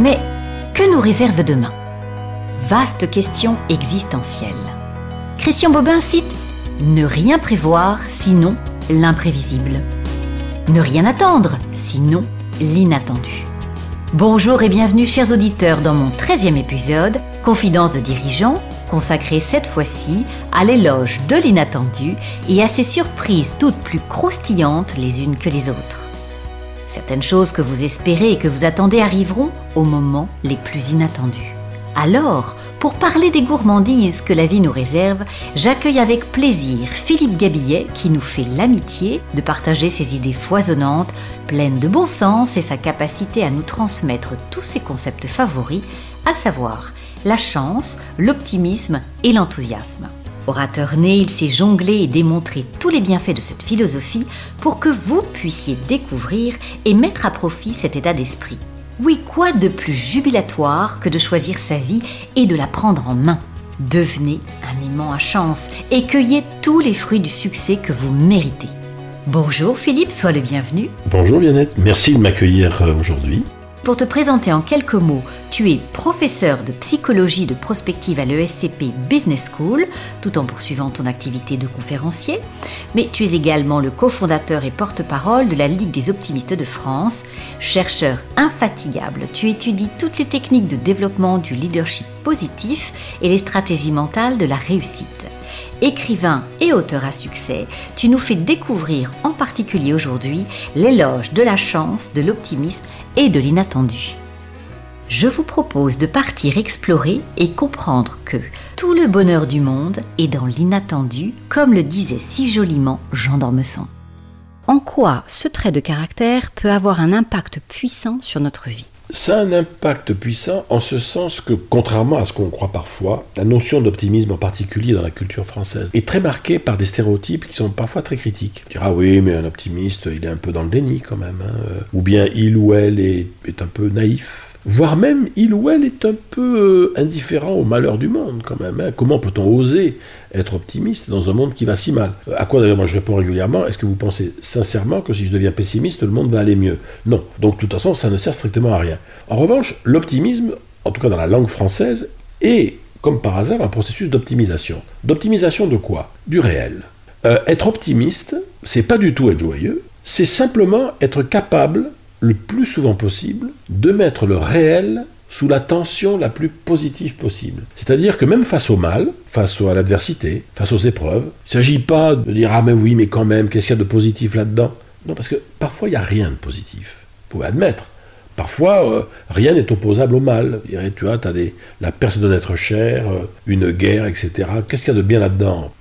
Mais que nous réserve demain? Vaste question existentielle. Christian Bobin cite Ne rien prévoir, sinon l'imprévisible. Ne rien attendre, sinon l'inattendu. Bonjour et bienvenue chers auditeurs dans mon 13e épisode, Confidence de dirigeants, consacré cette fois-ci à l'éloge de l'inattendu et à ses surprises toutes plus croustillantes les unes que les autres. Certaines choses que vous espérez et que vous attendez arriveront au moment les plus inattendus. Alors, pour parler des gourmandises que la vie nous réserve, j'accueille avec plaisir Philippe Gabillet qui nous fait l'amitié de partager ses idées foisonnantes, pleines de bon sens et sa capacité à nous transmettre tous ses concepts favoris, à savoir la chance, l'optimisme et l'enthousiasme. Orateur né, il s'est jonglé et démontré tous les bienfaits de cette philosophie pour que vous puissiez découvrir et mettre à profit cet état d'esprit. Oui, quoi de plus jubilatoire que de choisir sa vie et de la prendre en main? Devenez un aimant à chance et cueillez tous les fruits du succès que vous méritez. Bonjour Philippe, sois le bienvenu. Bonjour Viannette, merci de m'accueillir euh, aujourd'hui. Pour te présenter en quelques mots, tu es professeur de psychologie de prospective à l'ESCP Business School, tout en poursuivant ton activité de conférencier, mais tu es également le cofondateur et porte-parole de la Ligue des optimistes de France. Chercheur infatigable, tu étudies toutes les techniques de développement du leadership positif et les stratégies mentales de la réussite. Écrivain et auteur à succès, tu nous fais découvrir en particulier aujourd'hui l'éloge de la chance, de l'optimisme et de l'inattendu. Je vous propose de partir explorer et comprendre que tout le bonheur du monde est dans l'inattendu, comme le disait si joliment Jean d'Ormesson. En quoi ce trait de caractère peut avoir un impact puissant sur notre vie? Ça a un impact puissant en ce sens que, contrairement à ce qu'on croit parfois, la notion d'optimisme en particulier dans la culture française est très marquée par des stéréotypes qui sont parfois très critiques. Tu diras oui, mais un optimiste, il est un peu dans le déni quand même. Hein. Ou bien il ou elle est, est un peu naïf voire même il ou elle est un peu euh, indifférent au malheur du monde quand même. Hein. Comment peut-on oser être optimiste dans un monde qui va si mal? À quoi d'ailleurs moi je réponds régulièrement, est-ce que vous pensez sincèrement que si je deviens pessimiste, le monde va aller mieux? Non. Donc de toute façon, ça ne sert strictement à rien. En revanche, l'optimisme, en tout cas dans la langue française, est, comme par hasard, un processus d'optimisation. D'optimisation de quoi? Du réel. Euh, être optimiste, c'est pas du tout être joyeux, c'est simplement être capable le plus souvent possible, de mettre le réel sous la tension la plus positive possible. C'est-à-dire que même face au mal, face à l'adversité, face aux épreuves, il ne s'agit pas de dire Ah mais oui, mais quand même, qu'est-ce qu'il y a de positif là-dedans? Non, parce que parfois il n'y a rien de positif. Vous pouvez admettre. Parfois, euh, rien n'est opposable au mal. Tu vois, tu as la perte d'un être cher, euh, une guerre, etc. Qu'est-ce qu'il y a de bien là-dedans?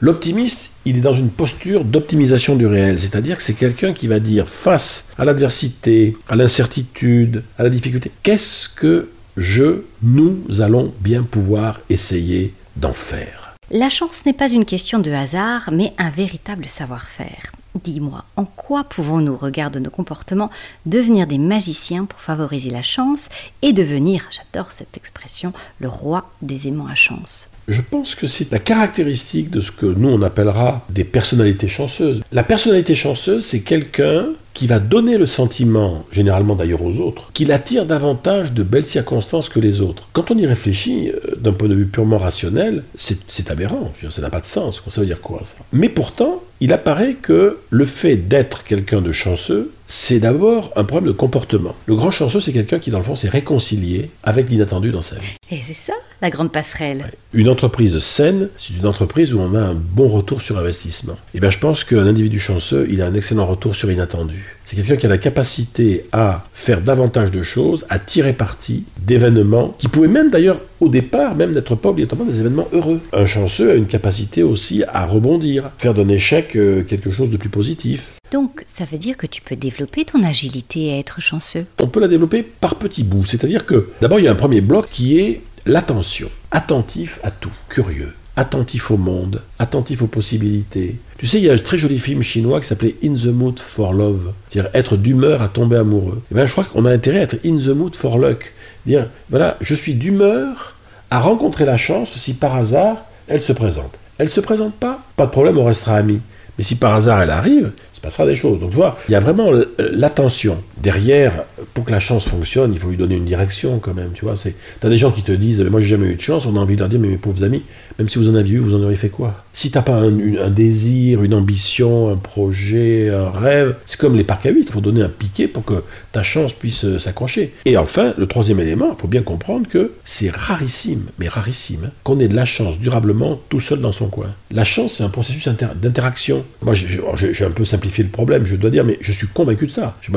L'optimiste, il est dans une posture d'optimisation du réel, c'est-à-dire que c'est quelqu'un qui va dire face à l'adversité, à l'incertitude, à la difficulté, qu'est-ce que je, nous allons bien pouvoir essayer d'en faire? La chance n'est pas une question de hasard, mais un véritable savoir-faire. Dis-moi, en quoi pouvons-nous, regarder nos comportements, devenir des magiciens pour favoriser la chance et devenir, j'adore cette expression, le roi des aimants à chance? Je pense que c'est la caractéristique de ce que nous on appellera des personnalités chanceuses. La personnalité chanceuse, c'est quelqu'un qui va donner le sentiment, généralement d'ailleurs aux autres, qu'il attire davantage de belles circonstances que les autres. Quand on y réfléchit, euh, d'un point de vue purement rationnel, c'est aberrant, ça n'a pas de sens, ça veut dire quoi ça? Mais pourtant, il apparaît que le fait d'être quelqu'un de chanceux, c'est d'abord un problème de comportement. Le grand chanceux, c'est quelqu'un qui, dans le fond, s'est réconcilié avec l'inattendu dans sa vie. Et c'est ça, la grande passerelle. Une entreprise saine, c'est une entreprise où on a un bon retour sur investissement. Et eh bien, je pense qu'un individu chanceux, il a un excellent retour sur inattendu. C'est quelqu'un qui a la capacité à faire davantage de choses, à tirer parti d'événements qui pouvaient même d'ailleurs au départ même n'être pas obligatoirement des événements heureux. Un chanceux a une capacité aussi à rebondir, faire d'un échec euh, quelque chose de plus positif. Donc, ça veut dire que tu peux développer ton agilité et être chanceux On peut la développer par petits bouts. C'est-à-dire que, d'abord, il y a un premier bloc qui est l'attention. Attentif à tout, curieux, attentif au monde, attentif aux possibilités. Tu sais, il y a un très joli film chinois qui s'appelait In the Mood for Love, c'est-à-dire être d'humeur à tomber amoureux. Et eh bien, je crois qu'on a intérêt à être in the mood for luck, dire voilà, je suis d'humeur à rencontrer la chance si par hasard elle se présente. Elle se présente pas, pas de problème, on restera amis. Mais si par hasard elle arrive, il se passera des choses. Donc tu vois, il y a vraiment l'attention. Derrière, pour que la chance fonctionne, il faut lui donner une direction quand même, tu vois. T'as des gens qui te disent, moi j'ai jamais eu de chance, on a envie de leur dire, mais mes pauvres amis, même si vous en aviez eu, vous en auriez fait quoi? Si t'as pas un, désir, une ambition, un projet, un rêve, c'est comme les parcs à il faut donner un piquet pour que ta chance puisse euh, s'accrocher. Et enfin, le troisième élément, il faut bien comprendre que c'est rarissime, mais rarissime, hein, qu'on ait de la chance durablement tout seul dans son coin. La chance, c'est un processus d'interaction. Moi, j'ai un peu simplifié le problème, je dois dire, mais je suis convaincu de ça. Je,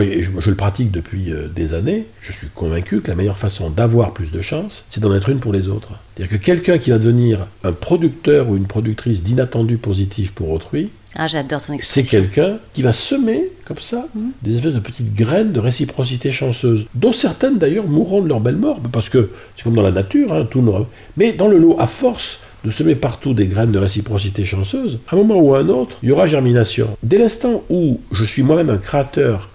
le pratique depuis euh, des années. Je suis convaincu que la meilleure façon d'avoir plus de chance, c'est d'en être une pour les autres. C'est-à-dire que quelqu'un qui va devenir un producteur ou une productrice d'inattendus positifs pour autrui, ah, j'adore ton C'est quelqu'un qui va semer, comme ça, mmh. des espèces de petites graines de réciprocité chanceuse, dont certaines d'ailleurs mourront de leur belle mort, parce que c'est comme dans la nature, hein, tout Mais dans le lot, à force de semer partout des graines de réciprocité chanceuse, à un moment ou à un autre, il y aura germination. Dès l'instant où je suis moi-même un créateur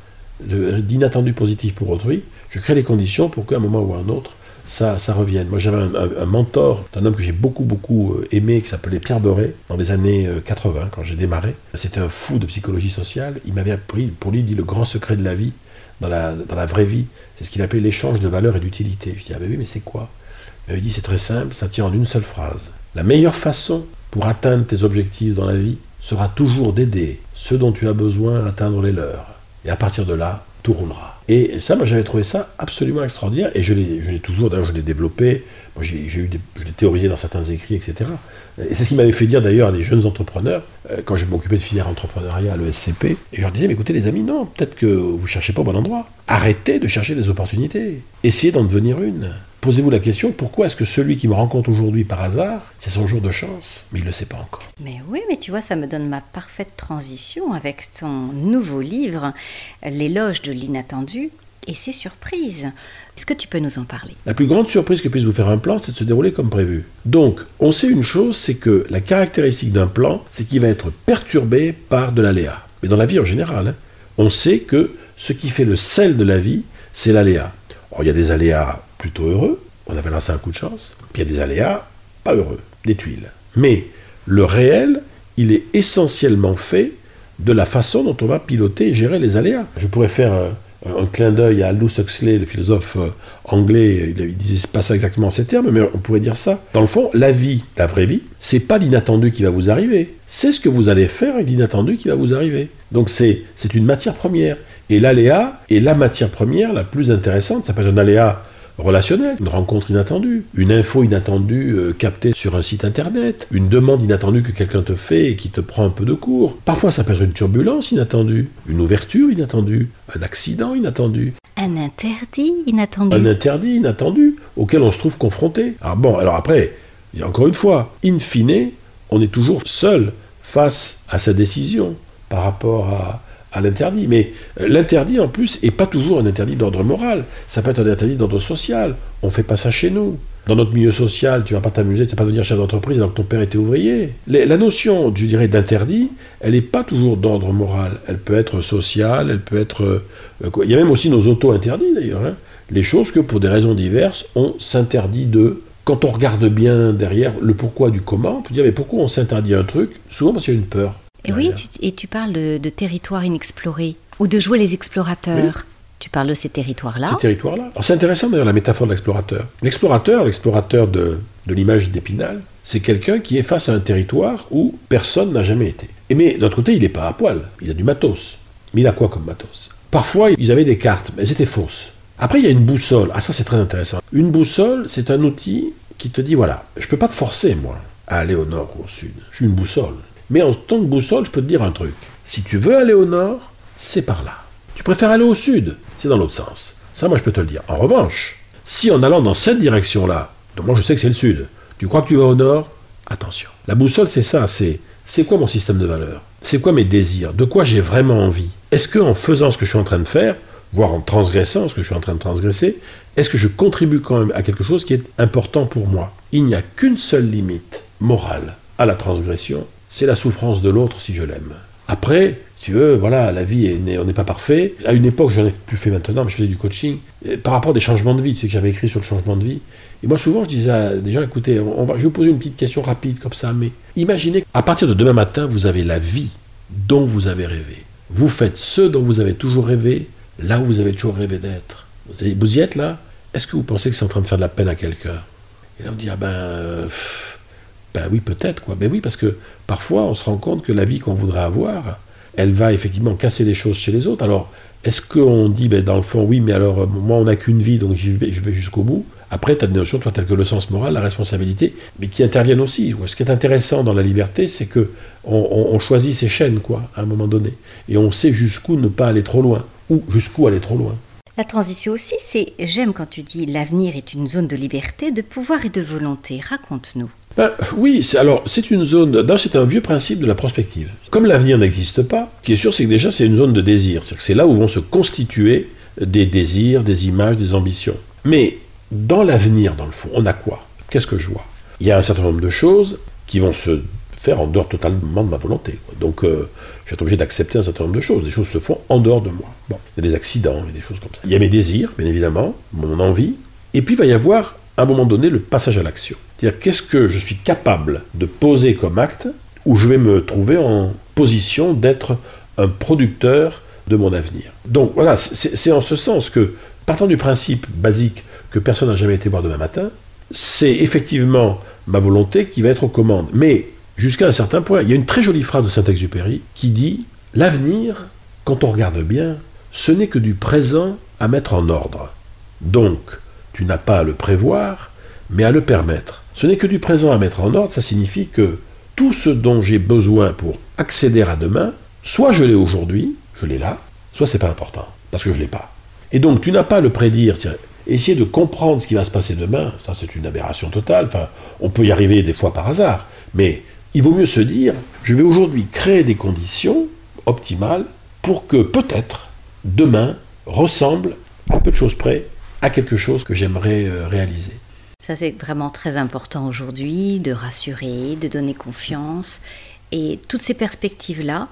d'inattendus positifs pour autrui, je crée les conditions pour qu'à un moment ou à un autre, ça, ça revienne. Moi, j'avais un, mentor, un homme que j'ai beaucoup, beaucoup euh, aimé, qui s'appelait Pierre Doré, dans les années 80, euh, quand j'ai démarré. C'était un fou de psychologie sociale. Il m'avait appris, pour lui, dit le grand secret de la vie, dans la, la vraie vie, c'est ce qu'il appelait l'échange de valeur et d'utilité. Je dis, ah ben oui, mais c'est quoi? Il m'avait dit, c'est très simple, ça tient en une seule phrase. La meilleure façon pour atteindre tes objectifs dans la vie sera toujours d'aider ceux dont tu as besoin à atteindre les leurs. Et à partir de là, tout roulera. Et ça, moi, j'avais trouvé ça absolument extraordinaire, et je l'ai toujours, d'ailleurs, je l'ai développé, moi, eu je l'ai théorisé dans certains écrits, etc. Et c'est ce qui m'avait fait dire d'ailleurs à des jeunes entrepreneurs, euh, quand je m'occupais de filière entrepreneuriat à l'ESCP, et je leur disais, mais écoutez les amis, non, peut-être que vous cherchez pas au bon endroit. Arrêtez de chercher des opportunités. Essayez d'en devenir une. Posez-vous la question, pourquoi est-ce que celui qui me rencontre aujourd'hui par hasard, c'est son jour de chance, mais il ne le sait pas encore? Mais oui, mais tu vois, ça me donne ma parfaite transition avec ton nouveau livre, L'éloge de l'inattendu et ses surprises. Est-ce que tu peux nous en parler? La plus grande surprise que puisse vous faire un plan, c'est de se dérouler comme prévu. Donc, on sait une chose, c'est que la caractéristique d'un plan, c'est qu'il va être perturbé par de l'aléa. Mais dans la vie en général, hein, on sait que ce qui fait le sel de la vie, c'est l'aléa. Or, il y a des aléas plutôt heureux, on appelle ça un coup de chance, puis il y a des aléas pas heureux, des tuiles. Mais le réel, il est essentiellement fait de la façon dont on va piloter et gérer les aléas. Je pourrais faire un, clin d'œil à Aldous Huxley, le philosophe euh, anglais, il, ne disait pas ça exactement en ces termes, mais on pourrait dire ça. Dans le fond, la vie, la vraie vie, c'est pas l'inattendu qui va vous arriver, c'est ce que vous allez faire avec l'inattendu qui va vous arriver. Donc c'est une matière première. Et l'aléa est la matière première la plus intéressante. Ça peut être un aléa relationnel, une rencontre inattendue, une info inattendue euh, captée sur un site internet, une demande inattendue que quelqu'un te fait et qui te prend un peu de cours. Parfois ça peut être une turbulence inattendue, une ouverture inattendue, un accident inattendu. Un interdit inattendu. Un interdit inattendu auquel on se trouve confronté. Alors bon, alors après, il y a encore une fois, in fine, on est toujours seul face à sa décision par rapport à, à l'interdit. Mais euh, l'interdit, en plus, n'est pas toujours un interdit d'ordre moral. Ça peut être un interdit d'ordre social. On ne fait pas ça chez nous. Dans notre milieu social, tu vas pas t'amuser, tu vas pas devenir chef d'entreprise alors que ton père était ouvrier. la notion, je dirais, d'interdit, elle n'est pas toujours d'ordre moral. Elle peut être sociale, elle peut être... Euh, il y a même aussi nos auto-interdits, d'ailleurs. Hein. Les choses que, pour des raisons diverses, on s'interdit de quand on regarde bien derrière le pourquoi du comment, on peut dire mais pourquoi on s'interdit un truc? Souvent parce qu'il y a une peur. Et oui, tu, et tu parles de, de territoires inexplorés ou de jouer les explorateurs. Tu parles de ces territoires-là. Ces territoires-là. C'est intéressant d'ailleurs la métaphore de l'explorateur. L'explorateur, l'explorateur de, de l'image d'Épinal, c'est quelqu'un qui est face à un territoire où personne n'a jamais été. Et mais d'un autre côté, il n'est pas à poil, il a du matos. Mais il a quoi comme matos? Parfois, ils avaient des cartes, mais elles étaient fausses. Après, il y a une boussole. Ah, ça, c'est très intéressant. Une boussole, c'est un outil qui te dit voilà, je ne peux pas te forcer, moi, à aller au nord ou au sud. Je suis une boussole. Mais en tant que boussole, je peux te dire un truc. Si tu veux aller au nord, c'est par là. Tu préfères aller au sud, c'est dans l'autre sens. Ça, moi, je peux te le dire. En revanche, si en allant dans cette direction-là, donc moi je sais que c'est le sud, tu crois que tu vas au nord, attention. La boussole, c'est ça, c'est c'est quoi mon système de valeurs? C'est quoi mes désirs? De quoi j'ai vraiment envie? Est-ce que faisant ce que je suis en train de faire, voire en transgressant ce que je suis en train de transgresser, est-ce que je contribue quand même à quelque chose qui est important pour moi? Il n'y a qu'une seule limite morale à la transgression, c'est la souffrance de l'autre si je l'aime. Après, tu veux, voilà, la vie, est, on n'est pas parfait. À une époque, j'en ai plus fait maintenant, mais je faisais du coaching. par rapport à des changements de vie, tu sais que j'avais écrit sur le changement de vie. Et moi, souvent, je disais à des gens, écoutez, on va, je vais vous poser une petite question rapide comme ça, mais imaginez qu'à partir de demain matin, vous avez la vie dont vous avez rêvé. Vous faites ce dont vous avez toujours rêvé, là où vous avez toujours rêvé d'être. vous y êtes là Est-ce que vous pensez que c'est en train de faire de la peine à quelqu'un? Et là, on dit, ah ben, euh, ben oui, peut-être, quoi. Ben oui, parce que parfois, on se rend compte que la vie qu'on voudrait avoir, elle va effectivement casser des choses chez les autres. Alors, est-ce qu'on dit, ben, dans le fond, oui, mais alors, moi, on n'a qu'une vie, donc je vais jusqu'au bout après, tu as des notions, toi, telles que le sens moral, la responsabilité, mais qui interviennent aussi. Ce qui est intéressant dans la liberté, c'est que on, choisit ses chaînes, quoi, à un moment donné. Et on sait jusqu'où ne pas aller trop loin, ou jusqu'où aller trop loin. La transition aussi, c'est, j'aime quand tu dis l'avenir est une zone de liberté, de pouvoir et de volonté. Raconte-nous. Ben, oui, alors c'est une zone, c'est un vieux principe de la prospective. Comme l'avenir n'existe pas, ce qui est sûr, c'est que déjà c'est une zone de désir. Que c'est là où vont se constituer des désirs, des images, des ambitions. Mais dans l'avenir, dans le fond, on a quoi? Qu'est-ce que je vois? Il y a un certain nombre de choses qui vont se faire en dehors totalement de ma volonté. Donc, euh, je être obligé d'accepter un certain nombre de choses. Des choses se font en dehors de moi. Bon, il y a des accidents, il y a des choses comme ça. Il y a mes désirs, bien évidemment, mon envie. Et puis, il va y avoir, à un moment donné, le passage à l'action. C'est-à-dire, qu'est-ce que je suis capable de poser comme acte où je vais me trouver en position d'être un producteur de mon avenir? Donc, voilà, c'est en ce sens que, partant du principe basique que personne n'a jamais été voir demain matin, c'est effectivement ma volonté qui va être aux commandes. Mais jusqu'à un certain point, il y a une très jolie phrase de Saint-Exupéry qui dit L'avenir, quand on regarde bien, ce n'est que du présent à mettre en ordre. Donc, tu n'as pas à le prévoir, mais à le permettre. Ce n'est que du présent à mettre en ordre, ça signifie que tout ce dont j'ai besoin pour accéder à demain, soit je l'ai aujourd'hui, je l'ai là, soit c'est pas important, parce que je l'ai pas. Et donc, tu n'as pas à le prédire, essayer de comprendre ce qui va se passer demain, ça c'est une aberration totale. Enfin, on peut y arriver des fois par hasard, mais il vaut mieux se dire je vais aujourd'hui créer des conditions optimales pour que peut-être demain ressemble à peu de choses près à quelque chose que j'aimerais euh, réaliser. Ça c'est vraiment très important aujourd'hui de rassurer, de donner confiance et toutes ces perspectives là.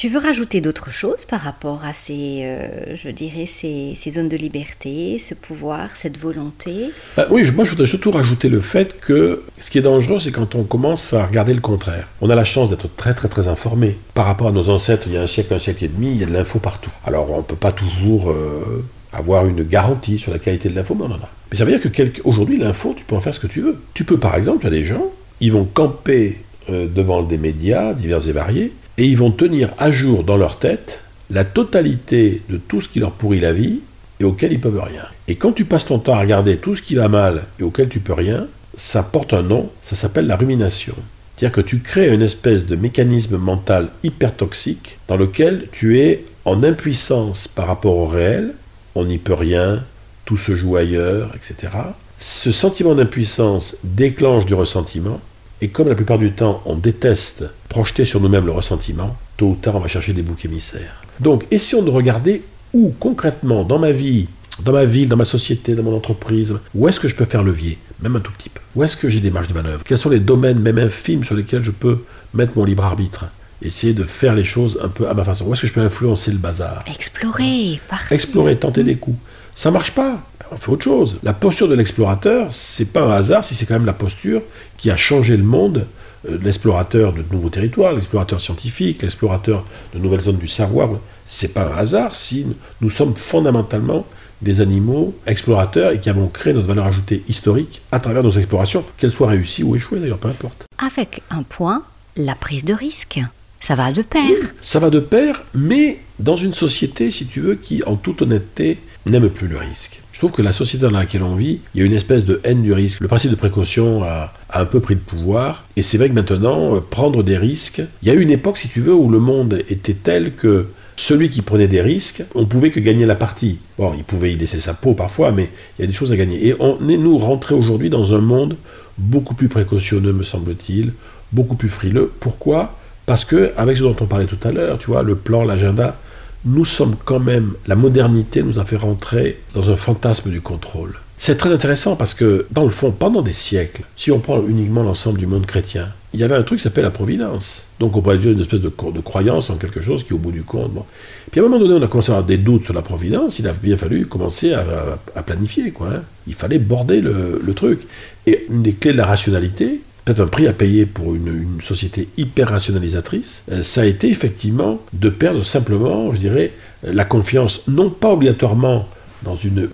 Tu veux rajouter d'autres choses par rapport à ces, euh, je dirais, ces, zones de liberté, ce pouvoir, cette volonté? Ah Oui, moi je voudrais surtout rajouter le fait que ce qui est dangereux, c'est quand on commence à regarder le contraire. On a la chance d'être très très très informé. Par rapport à nos ancêtres, il y a un siècle, un siècle et demi, il y a de l'info partout. Alors on ne peut pas toujours euh, avoir une garantie sur la qualité de l'info, mais on en a. Mais ça veut dire que aujourd'hui, l'info, tu peux en faire ce que tu veux. Tu peux par exemple, il y a des gens, ils vont camper euh, devant des médias divers et variés, et ils vont tenir à jour dans leur tête la totalité de tout ce qui leur pourrit la vie et auquel ils peuvent rien. Et quand tu passes ton temps à regarder tout ce qui va mal et auquel tu peux rien, ça porte un nom, ça s'appelle la rumination. C'est-à-dire que tu crées une espèce de mécanisme mental hyper toxique dans lequel tu es en impuissance par rapport au réel, on n'y peut rien, tout se joue ailleurs, etc. Ce sentiment d'impuissance déclenche du ressentiment, et comme la plupart du temps, on déteste projeter sur nous-mêmes le ressentiment, tôt ou tard, on va chercher des boucs émissaires. Donc, essayons de regarder où, concrètement, dans ma vie, dans ma ville, dans ma société, dans mon entreprise, où est-ce que je peux faire levier, même un tout petit peu? Où est-ce que j'ai des marges de manœuvre? Quels sont les domaines, même infimes, sur lesquels je peux mettre mon libre arbitre? Essayer de faire les choses un peu à ma façon. Où est-ce que je peux influencer le bazar? Explorer, parfait. Explorer, tenter des coups. Ça marche pas on fait autre chose. La posture de l'explorateur, c'est pas un hasard si c'est quand même la posture qui a changé le monde. Euh, l'explorateur de nouveaux territoires, l'explorateur scientifique, l'explorateur de nouvelles zones du savoir, c'est pas un hasard si nous sommes fondamentalement des animaux explorateurs et qui avons créé notre valeur ajoutée historique à travers nos explorations, qu'elles soient réussies ou échouées d'ailleurs, peu importe. Avec un point, la prise de risque. Ça va de pair. ça va de pair, mais dans une société, si tu veux, qui, en toute honnêteté, n'aime plus le risque. Je trouve que la société dans laquelle on vit, il y a une espèce de haine du risque. Le principe de précaution a, un peu pris le pouvoir. Et c'est vrai que maintenant, euh, prendre des risques, il y a eu une époque, si tu veux, où le monde était tel que celui qui prenait des risques, on pouvait que gagner la partie. Bon, il pouvait y laisser sa peau parfois, mais il y a des choses à gagner. Et on est, nous, rentrés aujourd'hui dans un monde beaucoup plus précautionneux, me semble-t-il, beaucoup plus frileux. Pourquoi? Parce que, avec ce dont on parlait tout à l'heure, tu vois, le plan, l'agenda, nous sommes quand même, la modernité nous a fait rentrer dans un fantasme du contrôle. C'est très intéressant parce que, dans le fond, pendant des siècles, si on prend uniquement l'ensemble du monde chrétien, il y avait un truc qui s'appelle la providence. Donc on pourrait dire une espèce de, croyance en quelque chose qui, au bout du compte. Bon. Puis à un moment donné, on a commencé à avoir des doutes sur la providence. Il a bien fallu commencer à, planifier. Quoi, hein. Il fallait border le, truc. Et une des clés de la rationalité, peut-être un prix à payer pour une, société hyper rationalisatrice, euh, ça a été effectivement de perdre simplement, je dirais, la confiance, non pas obligatoirement dans une,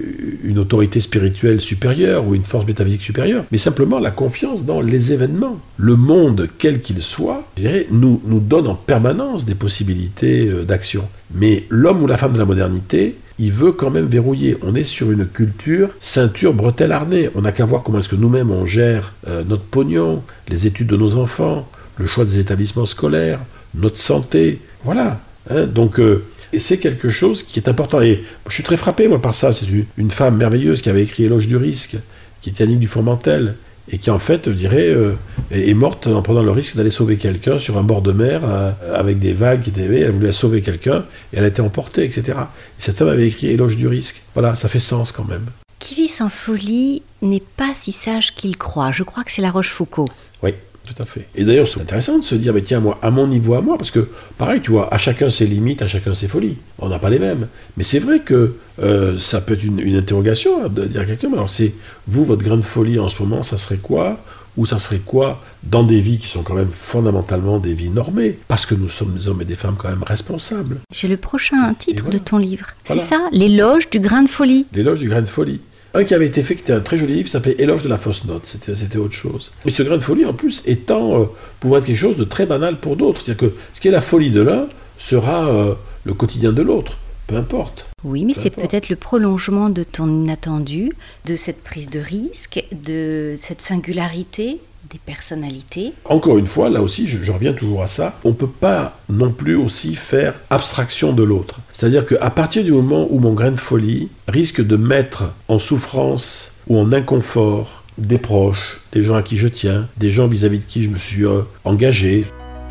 autorité spirituelle supérieure ou une force métaphysique supérieure, mais simplement la confiance dans les événements. Le monde, quel qu'il soit, nous, nous donne en permanence des possibilités euh, d'action. Mais l'homme ou la femme de la modernité, il veut quand même verrouiller. On est sur une culture ceinture, bretelle, harnais. On n'a qu'à voir comment est-ce que nous-mêmes on gère euh, notre pognon, les études de nos enfants, le choix des établissements scolaires, notre santé. Voilà. Hein. Donc, euh, c'est quelque chose qui est important. Et je suis très frappé, moi, par ça. C'est une femme merveilleuse qui avait écrit Éloge du risque, qui était Annick Dufourmentel, et qui, en fait, je dirais, euh, est morte en prenant le risque d'aller sauver quelqu'un sur un bord de mer euh, avec des vagues qui étaient. Elle voulait sauver quelqu'un et elle a été emportée, etc. Et cette femme avait écrit Éloge du risque. Voilà, ça fait sens quand même. Qui vit sans folie n'est pas si sage qu'il croit. Je crois que c'est La Rochefoucauld. Oui. Tout à fait. Et d'ailleurs, c'est intéressant de se dire, mais tiens, moi, à mon niveau, à moi, parce que, pareil, tu vois, à chacun ses limites, à chacun ses folies. On n'a pas les mêmes. Mais c'est vrai que euh, ça peut être une, interrogation hein, de dire à quelqu'un, alors c'est, vous, votre grande folie en ce moment, ça serait quoi? Ou ça serait quoi dans des vies qui sont quand même fondamentalement des vies normées, parce que nous sommes des hommes et des femmes quand même responsables. C'est le prochain titre de ton livre. C'est ça, l'éloge du grain de folie. L'éloge du grain de folie. Un qui avait été fait, qui était un très joli livre, s'appelait Éloge de la fausse note. C'était autre chose. Mais ce grain de folie, en plus, étant, euh, être quelque chose de très banal pour d'autres. C'est-à-dire que ce qui est la folie de l'un sera euh, le quotidien de l'autre. Peu importe. Oui, mais c'est peut-être le prolongement de ton inattendu, de cette prise de risque, de cette singularité des personnalités. Encore une fois, là aussi, je, reviens toujours à ça, on ne peut pas non plus aussi faire abstraction de l'autre. C'est-à-dire qu'à partir du moment où mon grain de folie risque de mettre en souffrance ou en inconfort des proches, des gens à qui je tiens, des gens vis-à-vis de qui je me suis euh, engagé.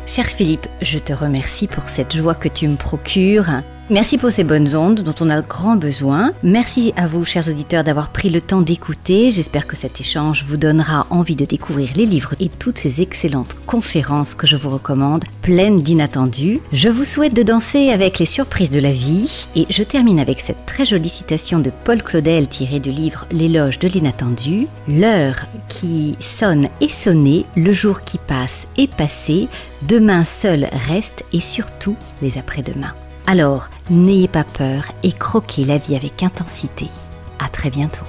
Cher Philippe, je te remercie pour cette joie que tu me procures. Merci pour ces bonnes ondes dont on a grand besoin. Merci à vous, chers auditeurs, d'avoir pris le temps d'écouter. J'espère que cet échange vous donnera envie de découvrir les livres et toutes ces excellentes conférences que je vous recommande, pleines d'inattendus. Je vous souhaite de danser avec les surprises de la vie et je termine avec cette très jolie citation de Paul Claudel tirée du livre L'éloge de l'inattendu. L'heure qui sonne est sonnée, le jour qui passe est passé, demain seul reste et surtout les après-demain. Alors, n'ayez pas peur et croquez la vie avec intensité. À très bientôt.